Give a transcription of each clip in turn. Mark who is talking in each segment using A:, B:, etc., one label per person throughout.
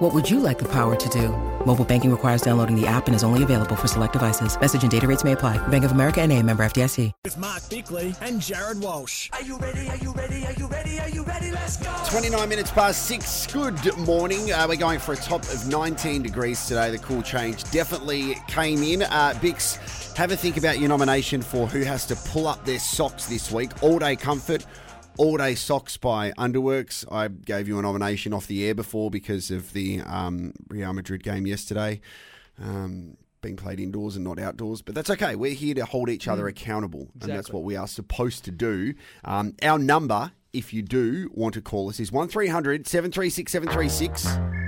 A: What would you like the power to do? Mobile banking requires downloading the app and is only available for select devices. Message and data rates may apply. Bank of America and a member FDIC.
B: With Mark Bickley and Jared Walsh.
C: Are you ready? Are you ready? Are you ready? Are you ready? Let's go.
D: 29 minutes past six. Good morning. Uh, we're going for a top of 19 degrees today. The cool change definitely came in. Uh, Bicks, have a think about your nomination for who has to pull up their socks this week. All day comfort. All Day Socks by Underworks. I gave you a nomination off the air before because of the um, Real Madrid game yesterday. Um, being played indoors and not outdoors, but that's okay. We're here to hold each other accountable, and that's what we are supposed to do. Um, our number, if you do want to call us, is 1300 736 736.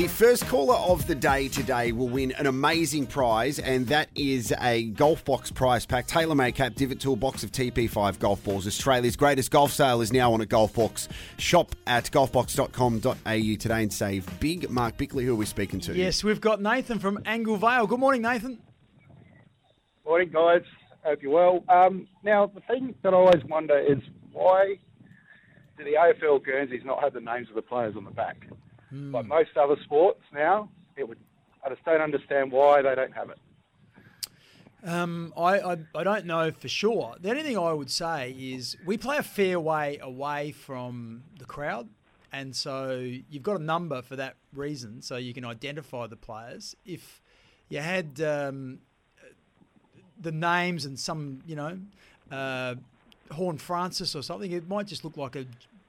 D: The first caller of the day today will win an amazing prize, and that is a golf box prize pack, tailor-made cap, divot tool, box of TP5 golf balls. Australia's greatest golf sale is now on at Golf Box. Shop at golfbox.com.au today and save big. Mark Bickley, who are we speaking to?
E: Yes, we've got Nathan from Angle Vale. Good morning, Nathan.
F: Morning, guys. Hope you're well. Um, now, the thing that I always wonder is why do the AFL Guernseys not have the names of the players on the back? Like most other sports now, it would. I just don't understand why they don't have it.
E: Um, I, I I don't know for sure. The only thing I would say is we play a fair way away from the crowd, and so you've got a number for that reason, so you can identify the players. If you had um, the names and some, you know, uh, Horne-Francis or something, it might just look like a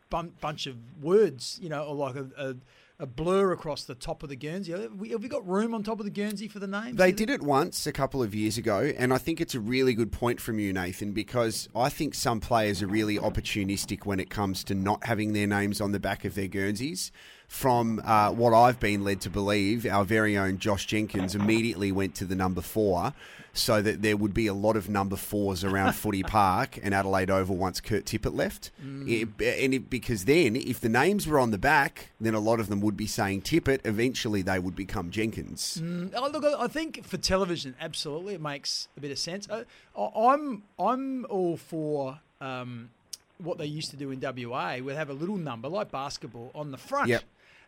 E: bun- bunch of words, you know, or like a, a, a blur across the top of the Guernsey. Have we, have we got room on top of the Guernsey for the names?
D: They did it once a couple of years ago, and I think it's a really good point from you, Nathan, because I think some players are really opportunistic when it comes to not having their names on the back of their Guernseys. From uh, what I've been led to believe, our very own Josh Jenkins immediately went to the number four, so that there would be a lot of number fours around Footy Park and Adelaide Oval once Kurt Tippett left. It- and it, because then, if the names were on the back, then a lot of them would be saying Tippett. Eventually, they would become Jenkins.
E: Oh, look, I think for television, absolutely, it makes a bit of sense. I, I- I'm I'm all for um, what they used to do in WA. We'd have a little number like basketball on the front.
D: Yep.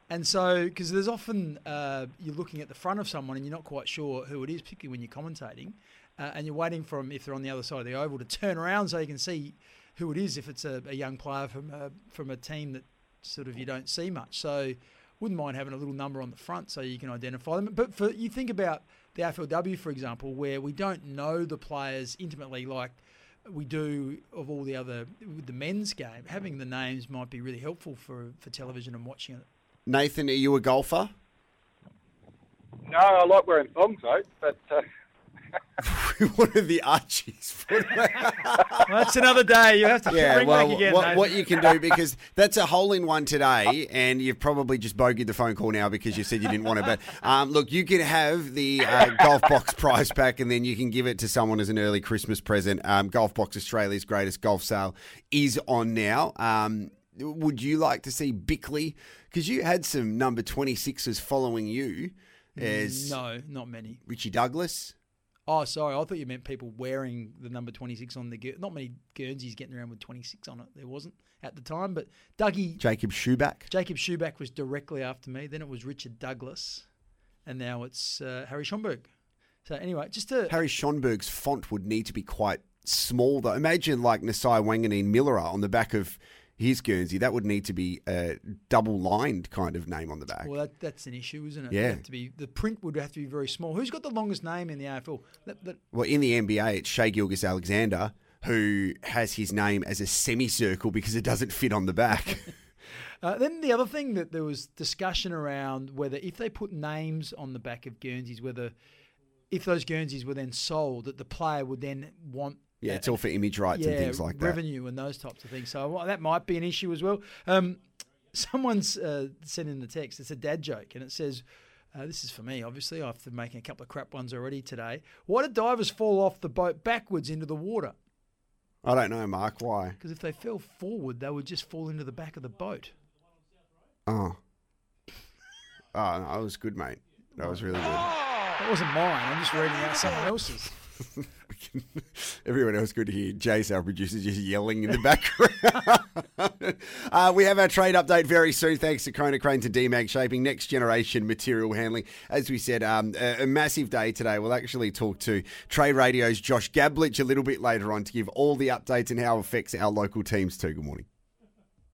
E: And so, because there's often uh, you're looking at the front of someone and you're not quite sure who it is, particularly when you're commentating, uh, and you're waiting for them if they're on the other side of the oval to turn around so you can see who it is if it's a, a young player from a, from a team that sort of you don't see much. So, wouldn't mind having a little number on the front so you can identify them. But for you think about the AFLW, for example, where we don't know the players intimately like we do of all the other with the men's game. Having the names might be really helpful for for television and watching it.
D: Nathan, are you a golfer?
F: No, I like wearing thongs though, but uh,
D: One of the Archies.
E: Well, that's another day. You have to
D: yeah,
E: bring
D: well,
E: back again.
D: what,
E: Nathan.
D: what you can do because that's a hole in one today, and you've probably just bogeyed the phone call now because you said you didn't want it. But um, look, you can have the uh, golf box prize pack, and then you can give it to someone as an early Christmas present. Um, golf box Australia's greatest golf sale is on now. Um, would you like to see Bickley? Because you had some number twenty sixes following you as
E: no, not many.
D: Richie Douglas.
E: Oh, sorry. I thought you meant people wearing the number 26 on the. Not many Guernseys getting around with 26 on it. There wasn't at the time. But Dougie,
D: Jacob Schuback.
E: Jacob Schuback was directly after me. Then it was Richard Douglas. And now it's uh, Harry Schoenberg. So anyway, just to.
D: Harry Schoenberg's font would need to be quite small, though. Imagine like Nasiah Wanganeen-Milera on the back of his Guernsey. That would need to be a double lined kind of name on the back.
E: Well, that, that's an issue, isn't it?
D: Yeah.
E: To be the print would have to be very small. Who's got the longest name in the AFL? That, that,
D: Well, in the NBA, it's Shai Gilgeous-Alexander who has his name as a semicircle because it doesn't fit on the back.
E: Uh, then the other thing that there was discussion around whether if they put names on the back of Guernseys, whether if those Guernseys were then sold, that the player would then want
D: yeah, it's all for image rights and things like that.
E: revenue and those types of things. So well, that might be an issue as well. Um, someone's uh, sent in the text. It's a dad joke, and it says, Uh, this is for me, obviously, after making a couple of crap ones already today. Why do divers fall off the boat backwards into the water?
D: I don't know, Mark. Why?
E: Because if they fell forward, they would just fall into the back of the boat.
D: Oh. Oh, no, that was good, mate. That was really good.
E: That wasn't mine. I'm just reading out someone else's.
D: Everyone else could hear Jace, our producer, just yelling in the background. uh, we have our trade update very soon, thanks to Konecranes to Demag Shaping, next generation material handling. As we said, um, a, a, massive day today. We'll actually talk to Trade Radio's Josh Gabelich a little bit later on to give all the updates and how it affects our local teams too. Good morning.